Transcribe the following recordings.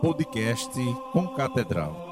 Podcast com Catedral.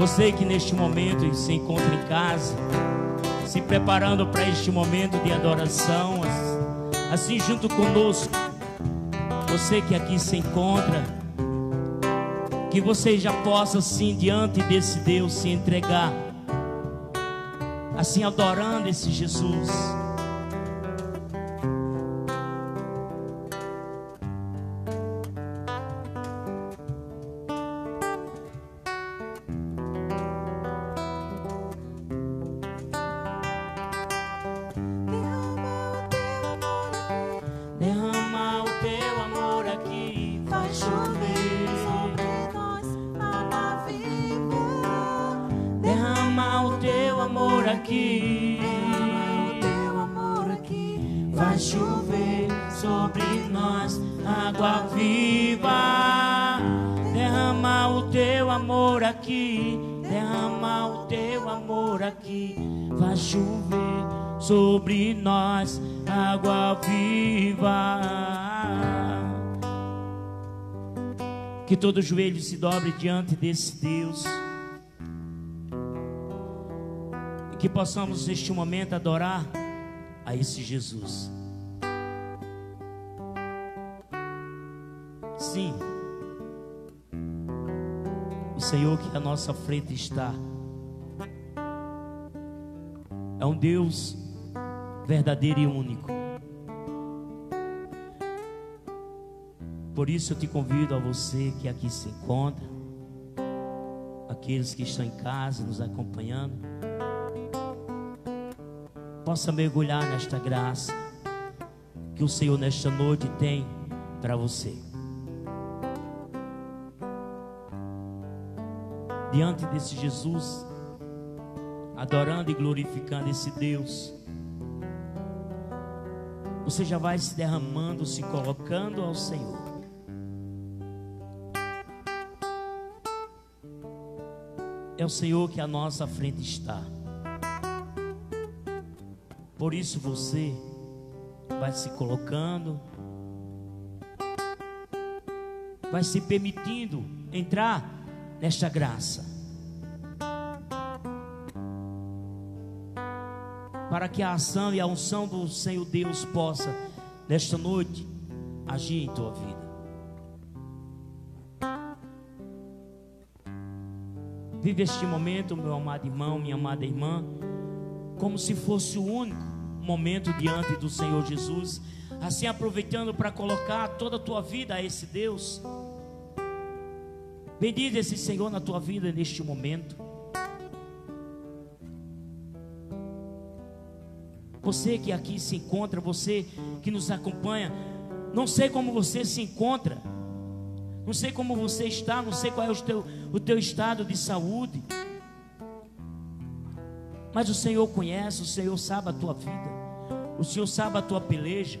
Você que neste momento se encontra em casa, se preparando para este momento de adoração, assim junto conosco, você que aqui se encontra, que você já possa assim diante desse Deus se entregar, assim adorando esse Jesus. Nós, água viva. Derrama o teu amor aqui, derrama o teu amor aqui, vai chover sobre nós, água viva. Que todo joelho se dobre diante desse Deus. E que possamos neste momento adorar a esse Jesus. Sim. O Senhor que à nossa frente está. É um Deus verdadeiro e único. Por isso eu te convido a você que aqui se encontra, aqueles que estão em casa nos acompanhando, possa mergulhar nesta graça que o Senhor nesta noite tem para você. Diante desse Jesus, adorando e glorificando esse Deus, você já vai se derramando, se colocando ao Senhor. É o Senhor que à nossa frente está. Por isso você vai se colocando, vai se permitindo entrar nesta graça. Para que a ação e a unção do Senhor Deus possa, nesta noite, agir em tua vida. Vive este momento, meu amado irmão, minha amada irmã, como se fosse o único momento diante do Senhor Jesus, assim aproveitando para colocar toda a tua vida a esse Deus. Bendize esse Senhor na tua vida neste momento. Você que aqui se encontra, você que nos acompanha, não sei como você se encontra, não sei como você está, não sei qual é o teu, o teu estado de saúde, mas o Senhor conhece, o Senhor sabe a tua vida, o Senhor sabe a tua peleja,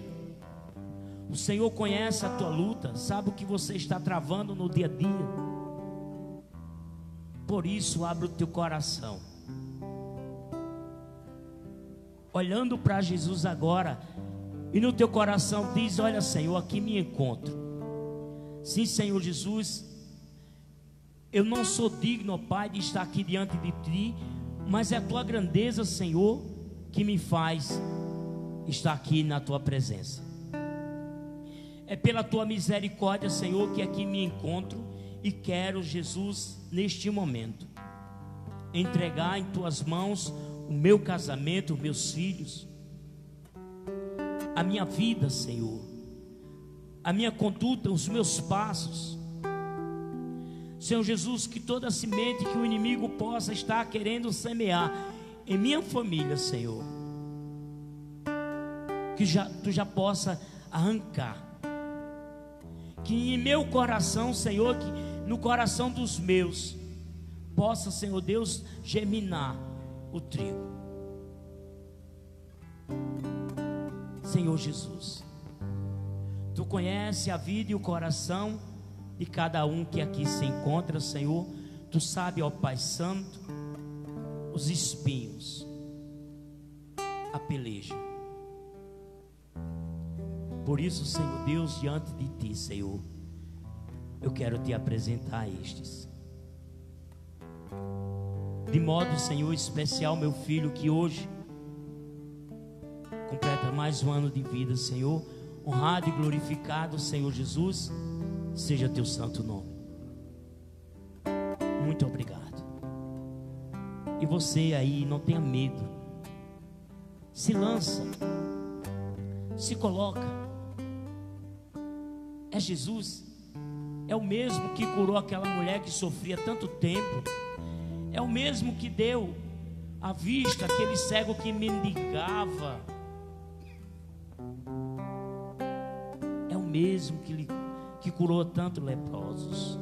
o Senhor conhece a tua luta, sabe o que você está travando no dia a dia. Por isso, abre o teu coração. olhando para Jesus agora, e no teu coração diz: Olha, Senhor, aqui me encontro. Sim, Senhor Jesus, eu não sou digno, Pai, de estar aqui diante de Ti, mas é a Tua grandeza, Senhor, que me faz estar aqui na Tua presença. É pela Tua misericórdia, Senhor, que aqui me encontro e quero, Jesus, neste momento, entregar em Tuas mãos o meu casamento, os meus filhos, a minha vida, Senhor, a minha conduta, os meus passos Senhor Jesus, que toda semente que o inimigo possa estar querendo semear em minha família, Senhor, que já, tu já possa arrancar. Que em meu coração, Senhor, que no coração dos meus, possa, Senhor Deus, germinar o trigo. Senhor Jesus, tu conhece a vida e o coração de cada um que aqui se encontra, Senhor. Tu sabe, ó Pai Santo, os espinhos, a peleja. Por isso, Senhor Deus, diante de Ti, Senhor, eu quero te apresentar estes. De modo, Senhor, especial, meu filho, que hoje completa mais um ano de vida, Senhor, honrado e glorificado, Senhor Jesus seja teu santo nome. Muito obrigado. E você aí, não tenha medo. Se lança. Se coloca. É Jesus. É o mesmo que curou aquela mulher que sofria tanto tempo. É o mesmo que deu a vista aquele cego que mendigava. É o mesmo que lhe que curou tanto leprosos.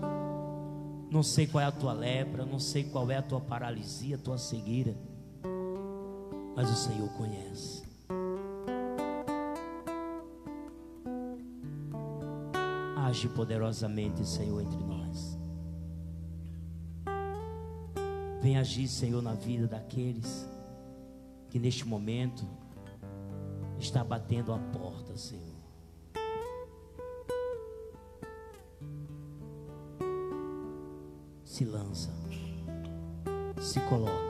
Não sei qual é a tua lepra, não sei qual é a tua paralisia, a tua cegueira, mas o Senhor conhece. Age poderosamente, Senhor, entre nós. Vem agir, Senhor, na vida daqueles que neste momento está batendo a porta, Senhor. se lança, se coloca.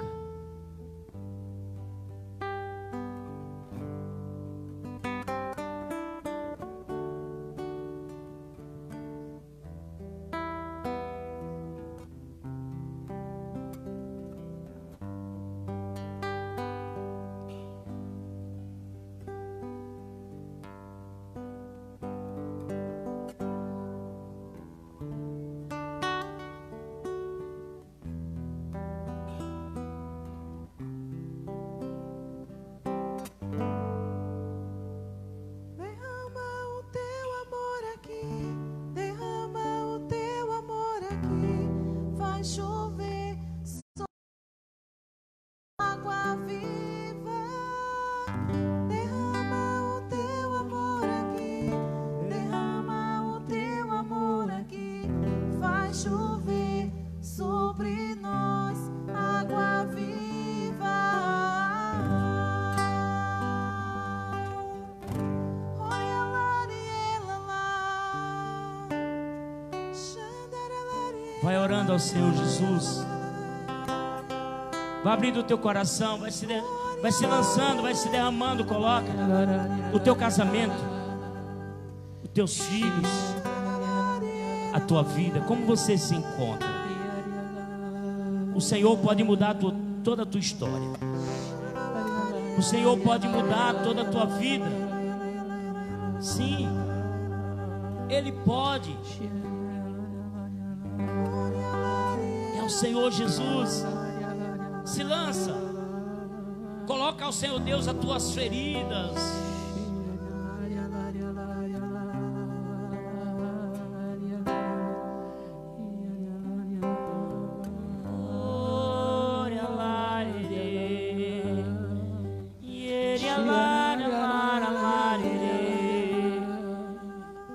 Ao Senhor Jesus. Vai abrindo o teu coração, vai se, vai se lançando, vai se derramando. Coloca o teu casamento, os teus filhos, a tua vida, como você se encontra. O Senhor pode mudar toda a tua história. O Senhor pode mudar toda a tua vida. Sim, Ele pode. Ao Senhor Jesus. Se lança. Coloca ao Senhor Deus as tuas feridas.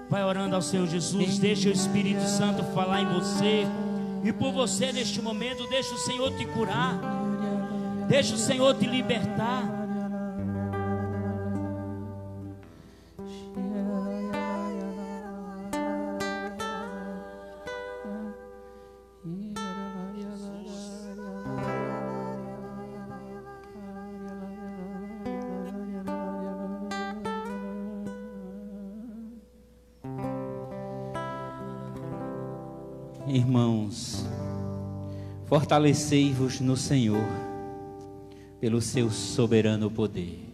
Vai orando ao Senhor Jesus, deixa o Espírito Santo falar em você. E por você neste momento, deixa o Senhor te curar. Deixa o Senhor te libertar. Fortalecei-vos no Senhor, pelo seu soberano poder.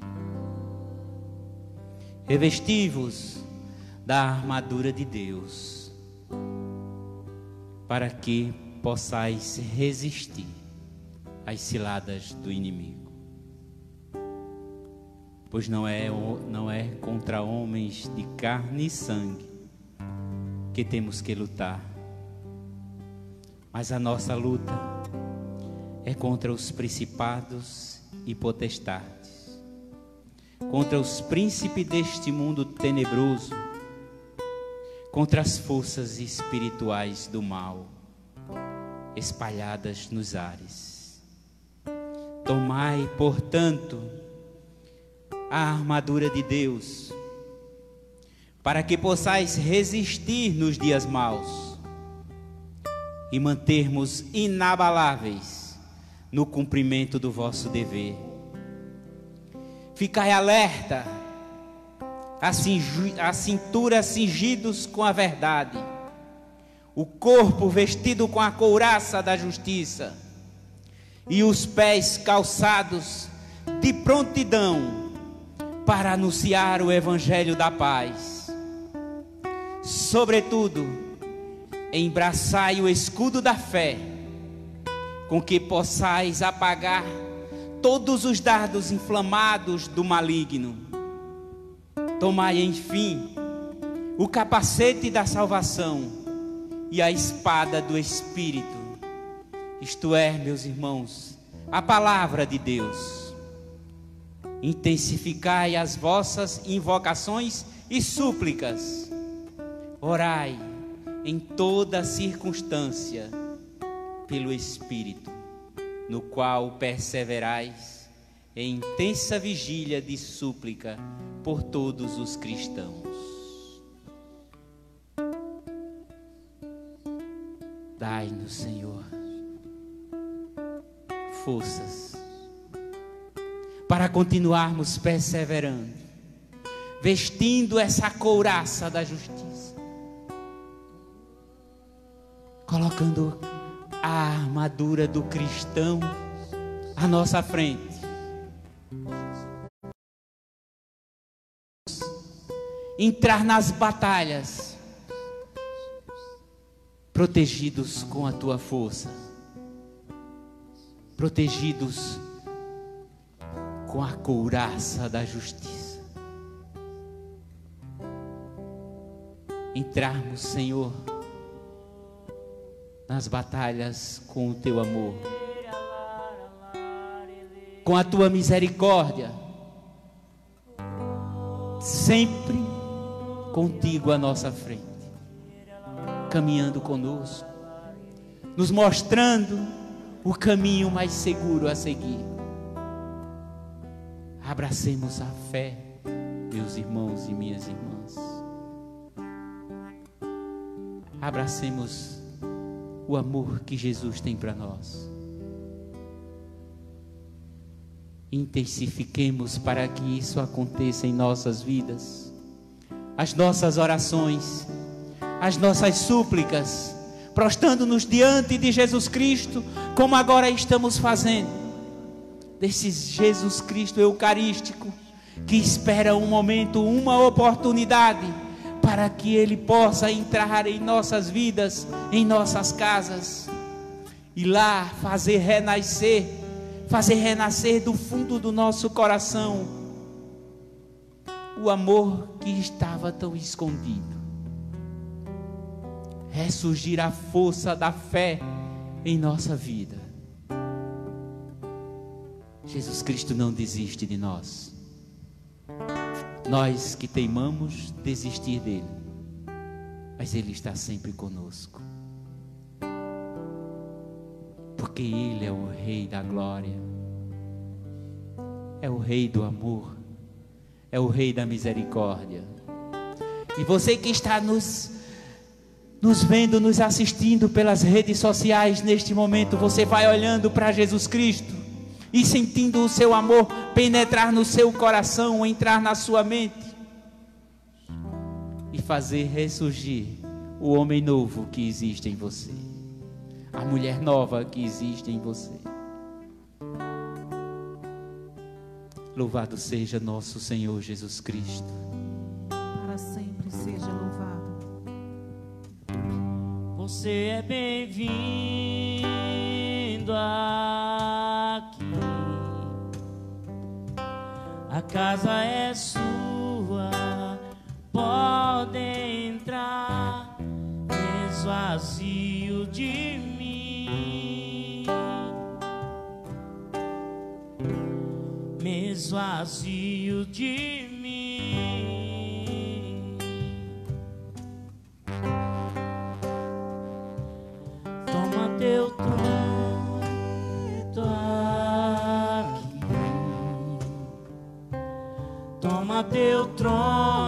Revesti-vos da armadura de Deus, para que possais resistir às ciladas do inimigo. Pois não é, não é contra homens de carne e sangue que temos que lutar, mas a nossa luta é contra os principados e potestades, contra os príncipes deste mundo tenebroso, contra as forças espirituais do mal espalhadas nos ares. Tomai, portanto, a armadura de Deus, para que possais resistir nos dias maus e mantermos inabaláveis no cumprimento do vosso dever. Ficai alerta, a cintura cingidos com a verdade o corpo vestido com a couraça da justiça e os pés calçados de prontidão para anunciar o evangelho da paz. Sobretudo, embraçai o escudo da fé, com que possais apagar todos os dardos inflamados do maligno. Tomai, enfim, o capacete da salvação e a espada do Espírito, isto é, meus irmãos, a palavra de Deus. Intensificai as vossas invocações e súplicas, orai em toda circunstância pelo Espírito, no qual perseverais em intensa vigília de súplica por todos os cristãos. Dai-nos, Senhor, forças para continuarmos perseverando, vestindo essa couraça da justiça, colocando a armadura do cristão à nossa frente. Entrar nas batalhas protegidos com a tua força, protegidos com a couraça da justiça. Entrarmos, Senhor, nas batalhas com o teu amor, com a tua misericórdia, sempre contigo à nossa frente caminhando conosco, nos mostrando o caminho mais seguro a seguir. Abracemos a fé, meus irmãos e minhas irmãs. Abracemos o amor que Jesus tem para nós. Intensifiquemos para que isso aconteça em nossas vidas. As nossas orações as nossas súplicas, prostrando-nos diante de Jesus Cristo, como agora estamos fazendo, desse Jesus Cristo Eucarístico, que espera um momento, uma oportunidade, para que Ele possa entrar em nossas vidas, em nossas casas, e lá fazer renascer, fazer renascer do fundo do nosso coração o amor que estava tão escondido ressurgir a força da fé em nossa vida. Jesus Cristo não desiste de nós. Nós que teimamos desistir dele, mas ele está sempre conosco. Porque ele é o rei da glória. É o rei do amor. É o rei da misericórdia. E você que está nos nos vendo, nos assistindo pelas redes sociais neste momento, você vai olhando para Jesus Cristo e sentindo o seu amor penetrar no seu coração, entrar na sua mente e fazer ressurgir o homem novo que existe em você. a mulher nova que existe em você. Louvado seja nosso Senhor Jesus Cristo. Para sempre seja louvado. Você é bem-vindo aqui. Casa é sua, pode entrar, esvazio de mim. Me esvazio de mim. Teu trono,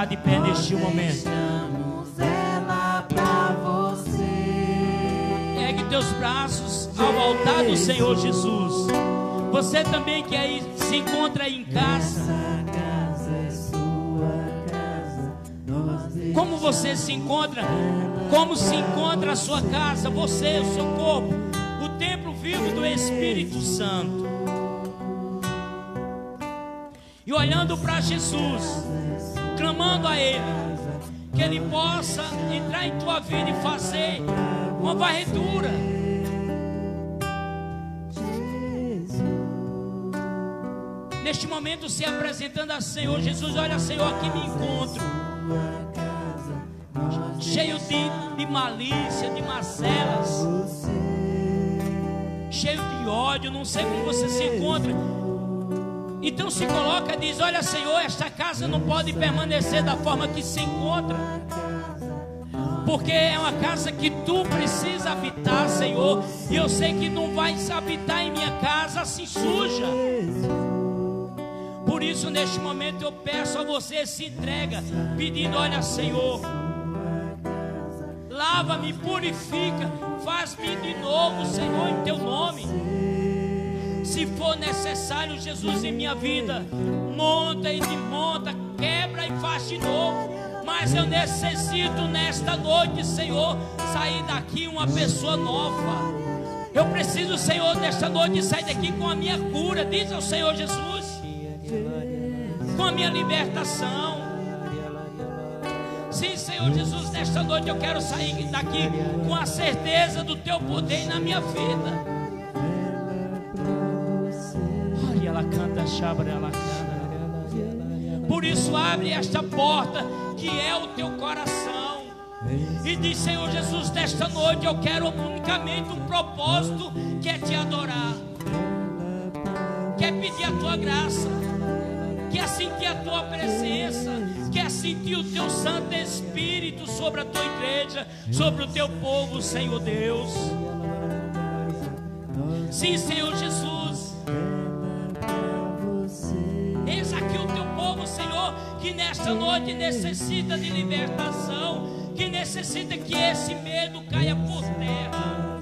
ficar de pé neste momento. ela pra você. Ergue teus braços ao altar do Senhor Jesus. Você também que aí se encontra aí em casa. É Como você se encontra? Como se encontra a sua casa, você, o seu corpo, o templo vivo do Espírito Santo. E olhando para Jesus, clamando a Ele, que Ele possa entrar em tua vida e fazer uma varredura. Neste momento, se apresentando a Senhor Jesus, olha, Senhor, aqui me encontro cheio de, de malícia, de mazelas, cheio de ódio, não sei como você se encontra. Então se coloca e diz: Olha, Senhor, esta casa não pode permanecer da forma que se encontra, porque é uma casa que tu precisa habitar, Senhor, e eu sei que não vai habitar em minha casa assim suja. Por isso, neste momento, eu peço a você se entrega, pedindo: Olha, Senhor, lava-me, purifica, faz-me de novo, Senhor, em teu nome. Se for necessário, Jesus, em minha vida, monta e desmonta, quebra e faz de novo. Mas eu necessito nesta noite, Senhor, sair daqui uma pessoa nova. Eu preciso, Senhor, nesta noite sair daqui com a minha cura. Diz ao Senhor Jesus. Com a minha libertação. Sim, Senhor Jesus, nesta noite eu quero sair daqui com a certeza do teu poder na minha vida. Por isso, abre esta porta que é o teu coração. E diz, Senhor Jesus, nesta noite eu quero unicamente um propósito que é te adorar, quer pedir a tua graça, quer sentir a tua presença, quer sentir o teu Santo Espírito sobre a tua igreja, sobre o teu povo, Senhor Deus. Sim, Senhor Jesus. Que nesta noite necessita de libertação, que necessita que esse medo caia por terra.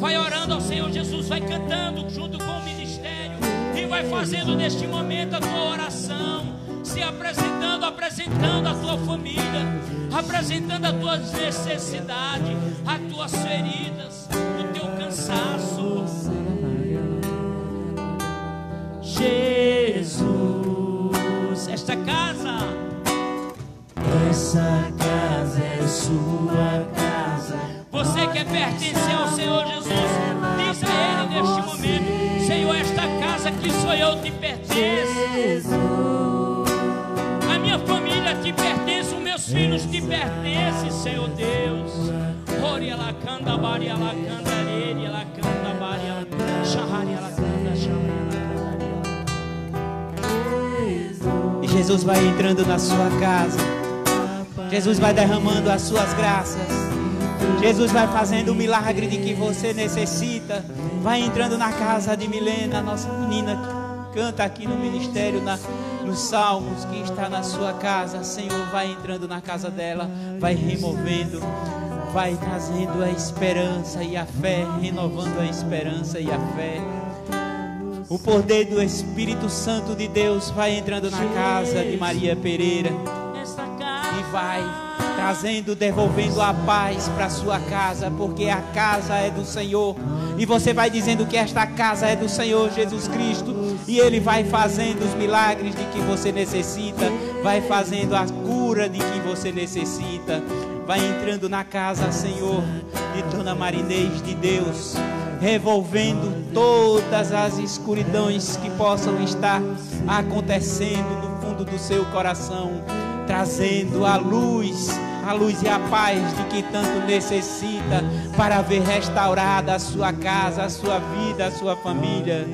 Vai orando ao Senhor Jesus, vai cantando junto com o ministério e vai fazendo neste momento a tua oração, se apresentando, apresentando a tua família, apresentando as tuas necessidades, as tuas feridas, o teu cansaço. Jesus, esta casa, Essa casa é sua casa. você quer pertencer ao Senhor Jesus, diz a Ele neste momento: Senhor, esta casa que sou eu te pertence. A minha família te pertence, os meus filhos te pertencem, Senhor Deus. Ori ela canta, bari areri ela canta, bari ela shahari ela canta, shahari Jesus vai entrando na sua casa. Jesus vai derramando as suas graças. Jesus vai fazendo o milagre de que você necessita. Vai entrando na casa de Milena, nossa menina que canta aqui no ministério, na, nos salmos, que está na sua casa. Senhor, vai entrando na casa dela, vai removendo, vai trazendo a esperança e a fé, renovando a esperança e a fé. O poder do Espírito Santo de Deus vai entrando na casa de Maria Pereira e vai trazendo, devolvendo a paz para sua casa, porque a casa é do Senhor. E você vai dizendo que esta casa é do Senhor Jesus Cristo, e ele vai fazendo os milagres de que você necessita, vai fazendo a cura de que você necessita. Vai entrando na casa, Senhor, de Dona Marinês de Deus, revolvendo todas as escuridões que possam estar acontecendo no fundo do seu coração, trazendo a luz, a luz e a paz de que tanto necessita para ver restaurada a sua casa, a sua vida, a sua família.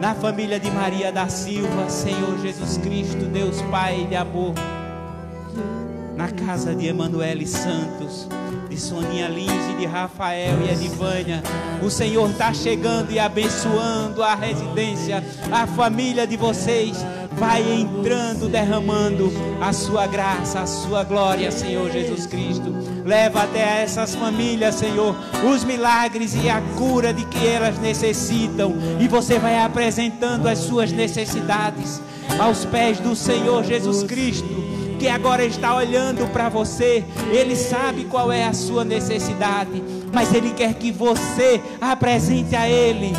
Na família de Maria da Silva, Senhor Jesus Cristo, Deus Pai de amor. Na casa de Emanuele Santos, de Soninha Lins e de Rafael e Edivânia, o Senhor está chegando e abençoando a residência, a família de vocês. Vai entrando, derramando a sua graça, a sua glória, Senhor Jesus Cristo. Leva até essas famílias, Senhor, os milagres e a cura de que elas necessitam. E você vai apresentando as suas necessidades aos pés do Senhor Jesus Cristo que agora está olhando para você, Ele sabe qual é a sua necessidade, mas Ele quer que você apresente a Ele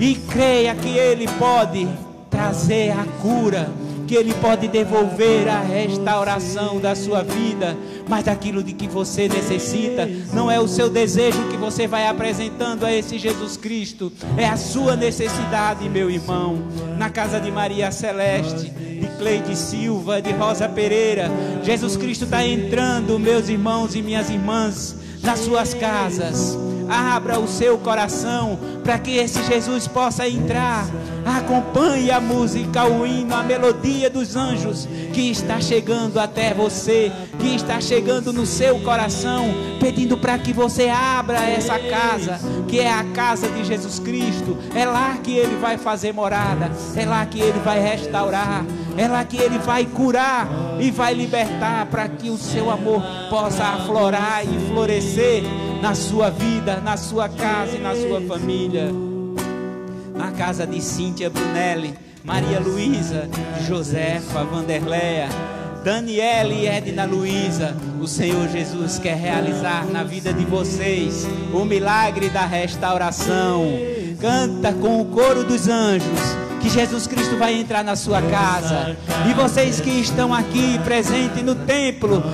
e creia que Ele pode trazer a cura, que Ele pode devolver a restauração da sua vida, mas daquilo de que você necessita, não é o seu desejo que você vai apresentando a esse Jesus Cristo, é a sua necessidade, meu irmão, na casa de Maria Celeste de Cleide Silva, de Rosa Pereira. Jesus Cristo está entrando, meus irmãos e minhas irmãs, nas suas casas. Abra o seu coração para que esse Jesus possa entrar. Acompanhe a música, o hino, a melodia dos anjos que está chegando até você, que está chegando no seu coração, pedindo para que você abra essa casa, que é a casa de Jesus Cristo. É lá que ele vai fazer morada, é lá que ele vai restaurar, é lá que ele vai curar e vai libertar para que o seu amor possa aflorar e florescer na sua vida, na sua casa e na sua família. Na casa de Cíntia Brunelli, Maria Luísa, Josefa, Vanderleia, Daniela e Edna Luiza, o Senhor Jesus quer realizar na vida de vocês o milagre da restauração. Canta com o coro dos anjos que Jesus Cristo vai entrar na sua casa. E vocês que estão aqui presentes no templo,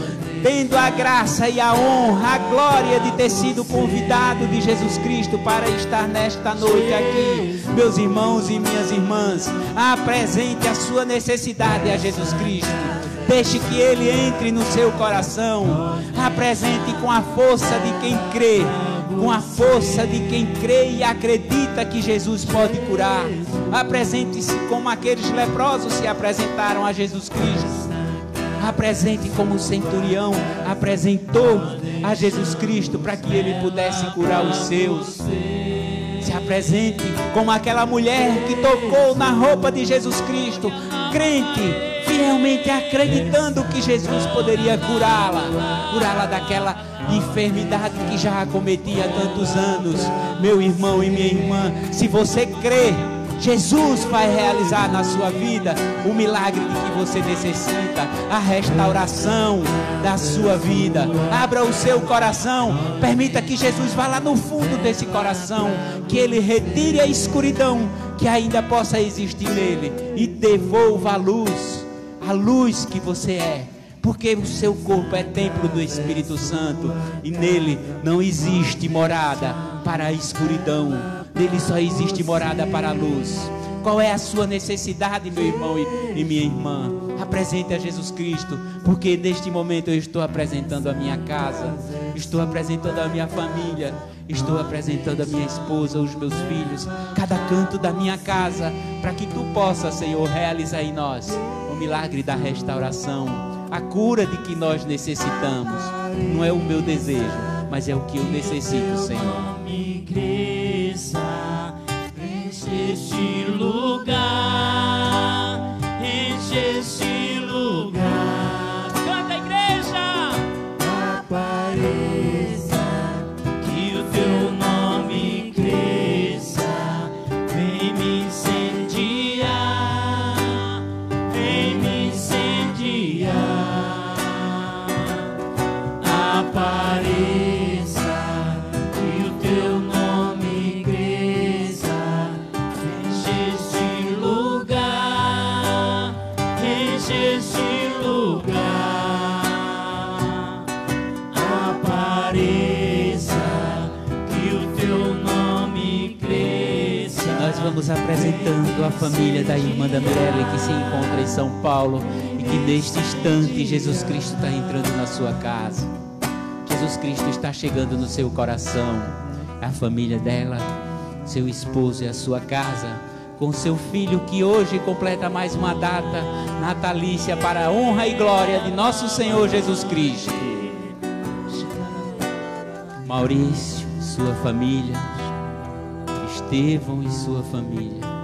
tendo a graça e a honra, a glória de ter sido convidado de Jesus Cristo para estar nesta noite aqui, meus irmãos e minhas irmãs, apresente a sua necessidade a Jesus Cristo. Deixe que Ele entre no seu coração. Apresente com a força de quem crê, com a força de quem crê e acredita que Jesus pode curar. Apresente-se como aqueles leprosos se apresentaram a Jesus Cristo. Apresente como o centurião apresentou a Jesus Cristo para que ele pudesse curar os seus. Se apresente como aquela mulher que tocou na roupa de Jesus Cristo, crente, fielmente acreditando que Jesus poderia curá-la, curá-la daquela enfermidade que já acometia há tantos anos. Meu irmão e minha irmã, se você crê, Jesus vai realizar na sua vida o milagre de que você necessita, a restauração da sua vida. Abra o seu coração, permita que Jesus vá lá no fundo desse coração, que ele retire a escuridão que ainda possa existir nele e devolva a luz, a luz que você é porque o seu corpo é templo do Espírito Santo e nele não existe morada para a escuridão, nele só existe morada para a luz. Qual é a sua necessidade, meu irmão e, e minha irmã? Apresente a Jesus Cristo, porque neste momento eu estou apresentando a minha casa, estou apresentando a minha família, estou apresentando a minha esposa, os meus filhos, cada canto da minha casa, para que tu possa, Senhor, realizar em nós o milagre da restauração a cura de que nós necessitamos. Não é o meu desejo, mas é o que eu necessito, Senhor. Apresentando a família da irmã da Mirelle que se encontra em São Paulo e que neste instante Jesus Cristo está entrando na sua casa. Jesus Cristo está chegando no seu coração. A família dela, seu esposo e a sua casa, com seu filho que hoje completa mais uma data natalícia para a honra e glória de nosso Senhor Jesus Cristo. Maurício, sua família, Estevão e sua família.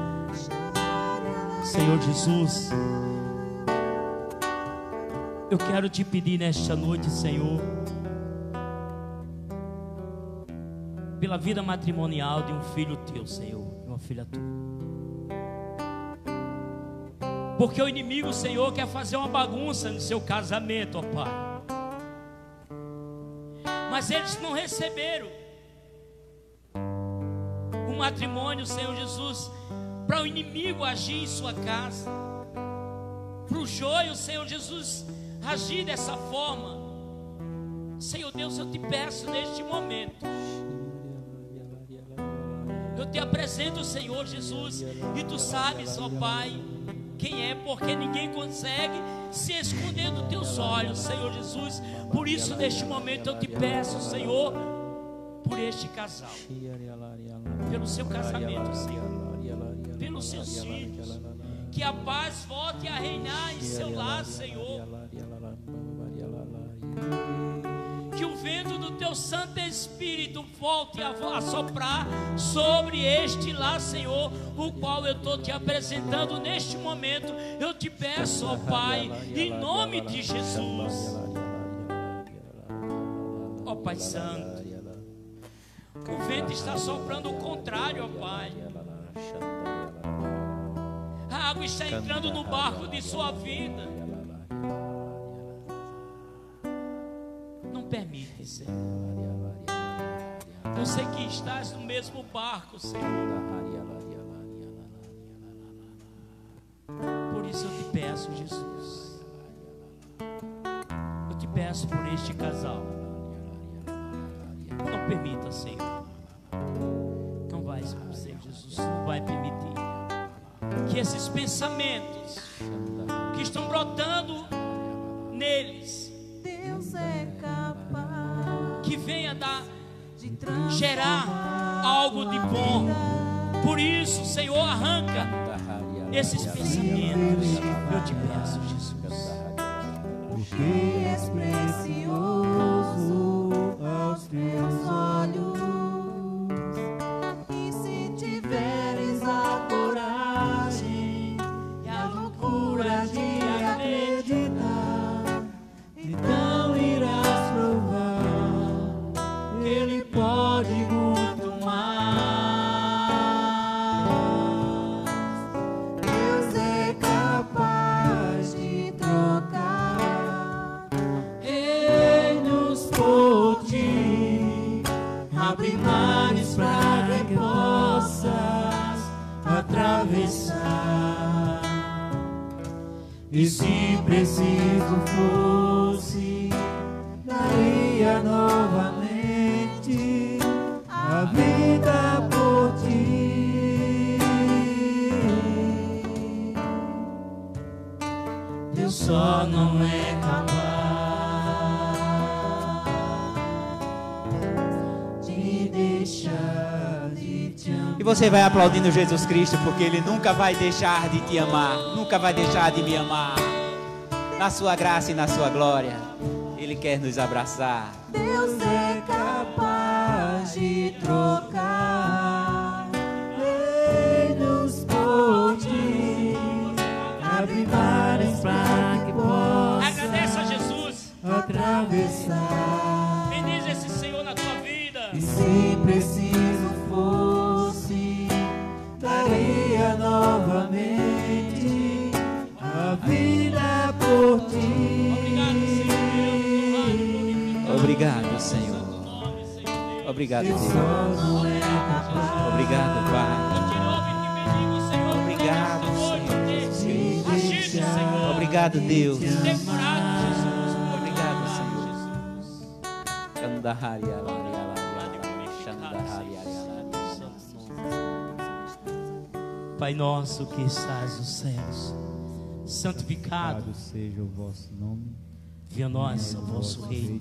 Senhor Jesus, eu quero te pedir nesta noite, Senhor, pela vida matrimonial de um filho teu, Senhor, de uma filha tua. Porque o inimigo, Senhor, quer fazer uma bagunça no seu casamento, ó Pai. Mas eles não receberam o matrimônio, Senhor Jesus, para o inimigo agir em sua casa, para o joio, Senhor Jesus, agir dessa forma. Senhor Deus, eu te peço neste momento. Eu te apresento, Senhor Jesus, e tu sabes, ó Pai, quem é, porque ninguém consegue se esconder dos teus olhos, Senhor Jesus. Por isso, neste momento, eu te peço, Senhor, por este casal, pelo seu casamento, Senhor, pelos seus filhos, que a paz volte a reinar em seu lar, Senhor. Que o vento do teu Santo Espírito volte a soprar sobre este lá, Senhor, o qual eu estou te apresentando neste momento. Eu te peço, ó Pai, em nome de Jesus. Ó Pai Santo, o vento está soprando o contrário, ó Pai. A água está entrando no barco de sua vida. Não permite, Senhor. Você que estás no mesmo barco, Senhor. Por isso eu te peço, Jesus. Eu te peço por este casal. Não permita, Senhor que esses pensamentos que estão brotando neles, Deus é capaz que venha dar gerar algo de bom. Por isso, Senhor, arranca esses pensamentos. Eu te peço, Jesus. que és precioso você vai aplaudindo Jesus Cristo, porque Ele nunca vai deixar de te amar, nunca vai deixar de me amar. Na Sua graça e na Sua glória, Ele quer nos abraçar. Deus é capaz de trocar reinos por ti, abre mares para que Agradece a possa Jesus. atravessar. Bendiz esse Senhor na tua vida. E se preciso Obrigado, Deus Obrigado, Pai. Obrigado, Senhor. Obrigado, Deus. Obrigado, Senhor. Alari, alari. Pai nosso que estás nos céus, santificado Santificado seja o vosso nome, venha a nós o vosso reino,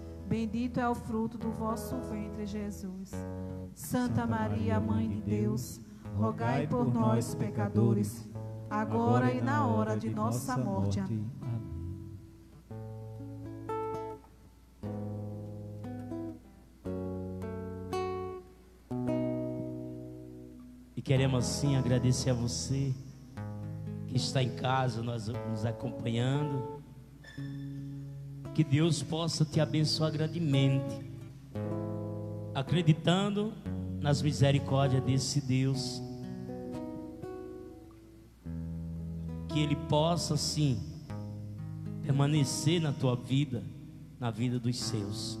bendito é o fruto do vosso ventre, Jesus. Santa Maria, Mãe de Deus, rogai por nós, pecadores, agora e na hora de nossa morte. Amém. E queremos assim agradecer a você que está em casa, nós nos acompanhando. Que Deus possa te abençoar grandemente, acreditando nas misericórdias desse Deus. Que Ele possa, sim, permanecer na tua vida, na vida dos seus.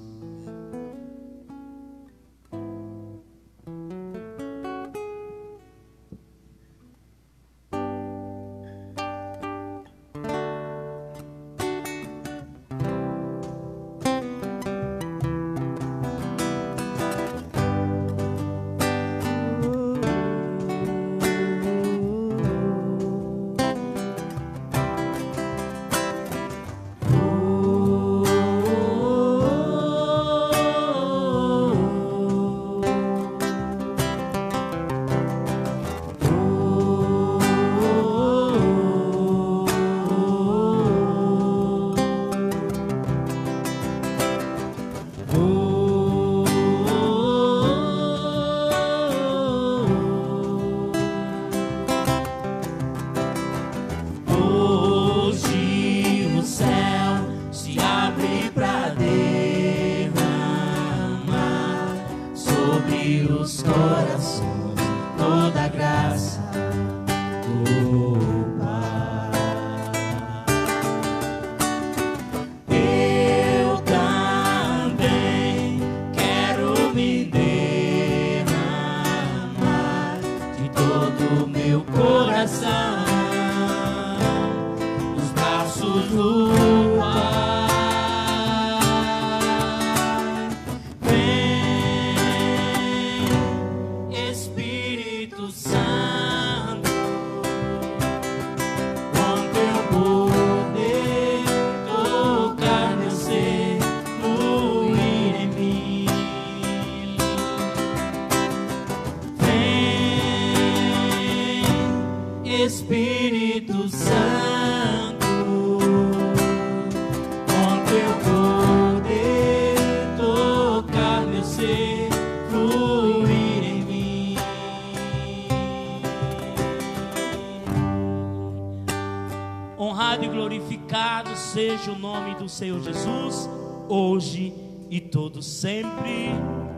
Seja o nome do Senhor Jesus, hoje e todo sempre.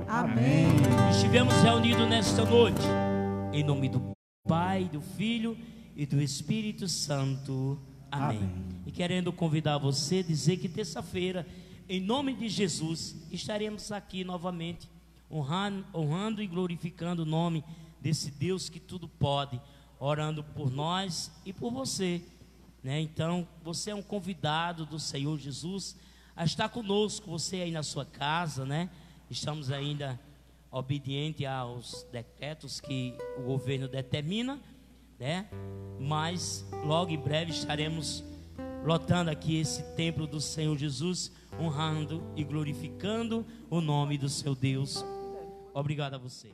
Amém. Estivemos reunidos nesta noite, em nome do Pai, do Filho e do Espírito Santo. Amém. E querendo convidar você a dizer que terça-feira, em nome de Jesus, estaremos aqui novamente, honrando, honrando e glorificando o nome desse Deus que tudo pode, orando por nós e por você. Né? Então, você é um convidado do Senhor Jesus a estar conosco, você aí na sua casa, né? Estamos ainda obediente aos decretos que o governo determina, né? Mas logo em breve estaremos lotando aqui esse templo do Senhor Jesus, honrando e glorificando o nome do seu Deus. Obrigado a você.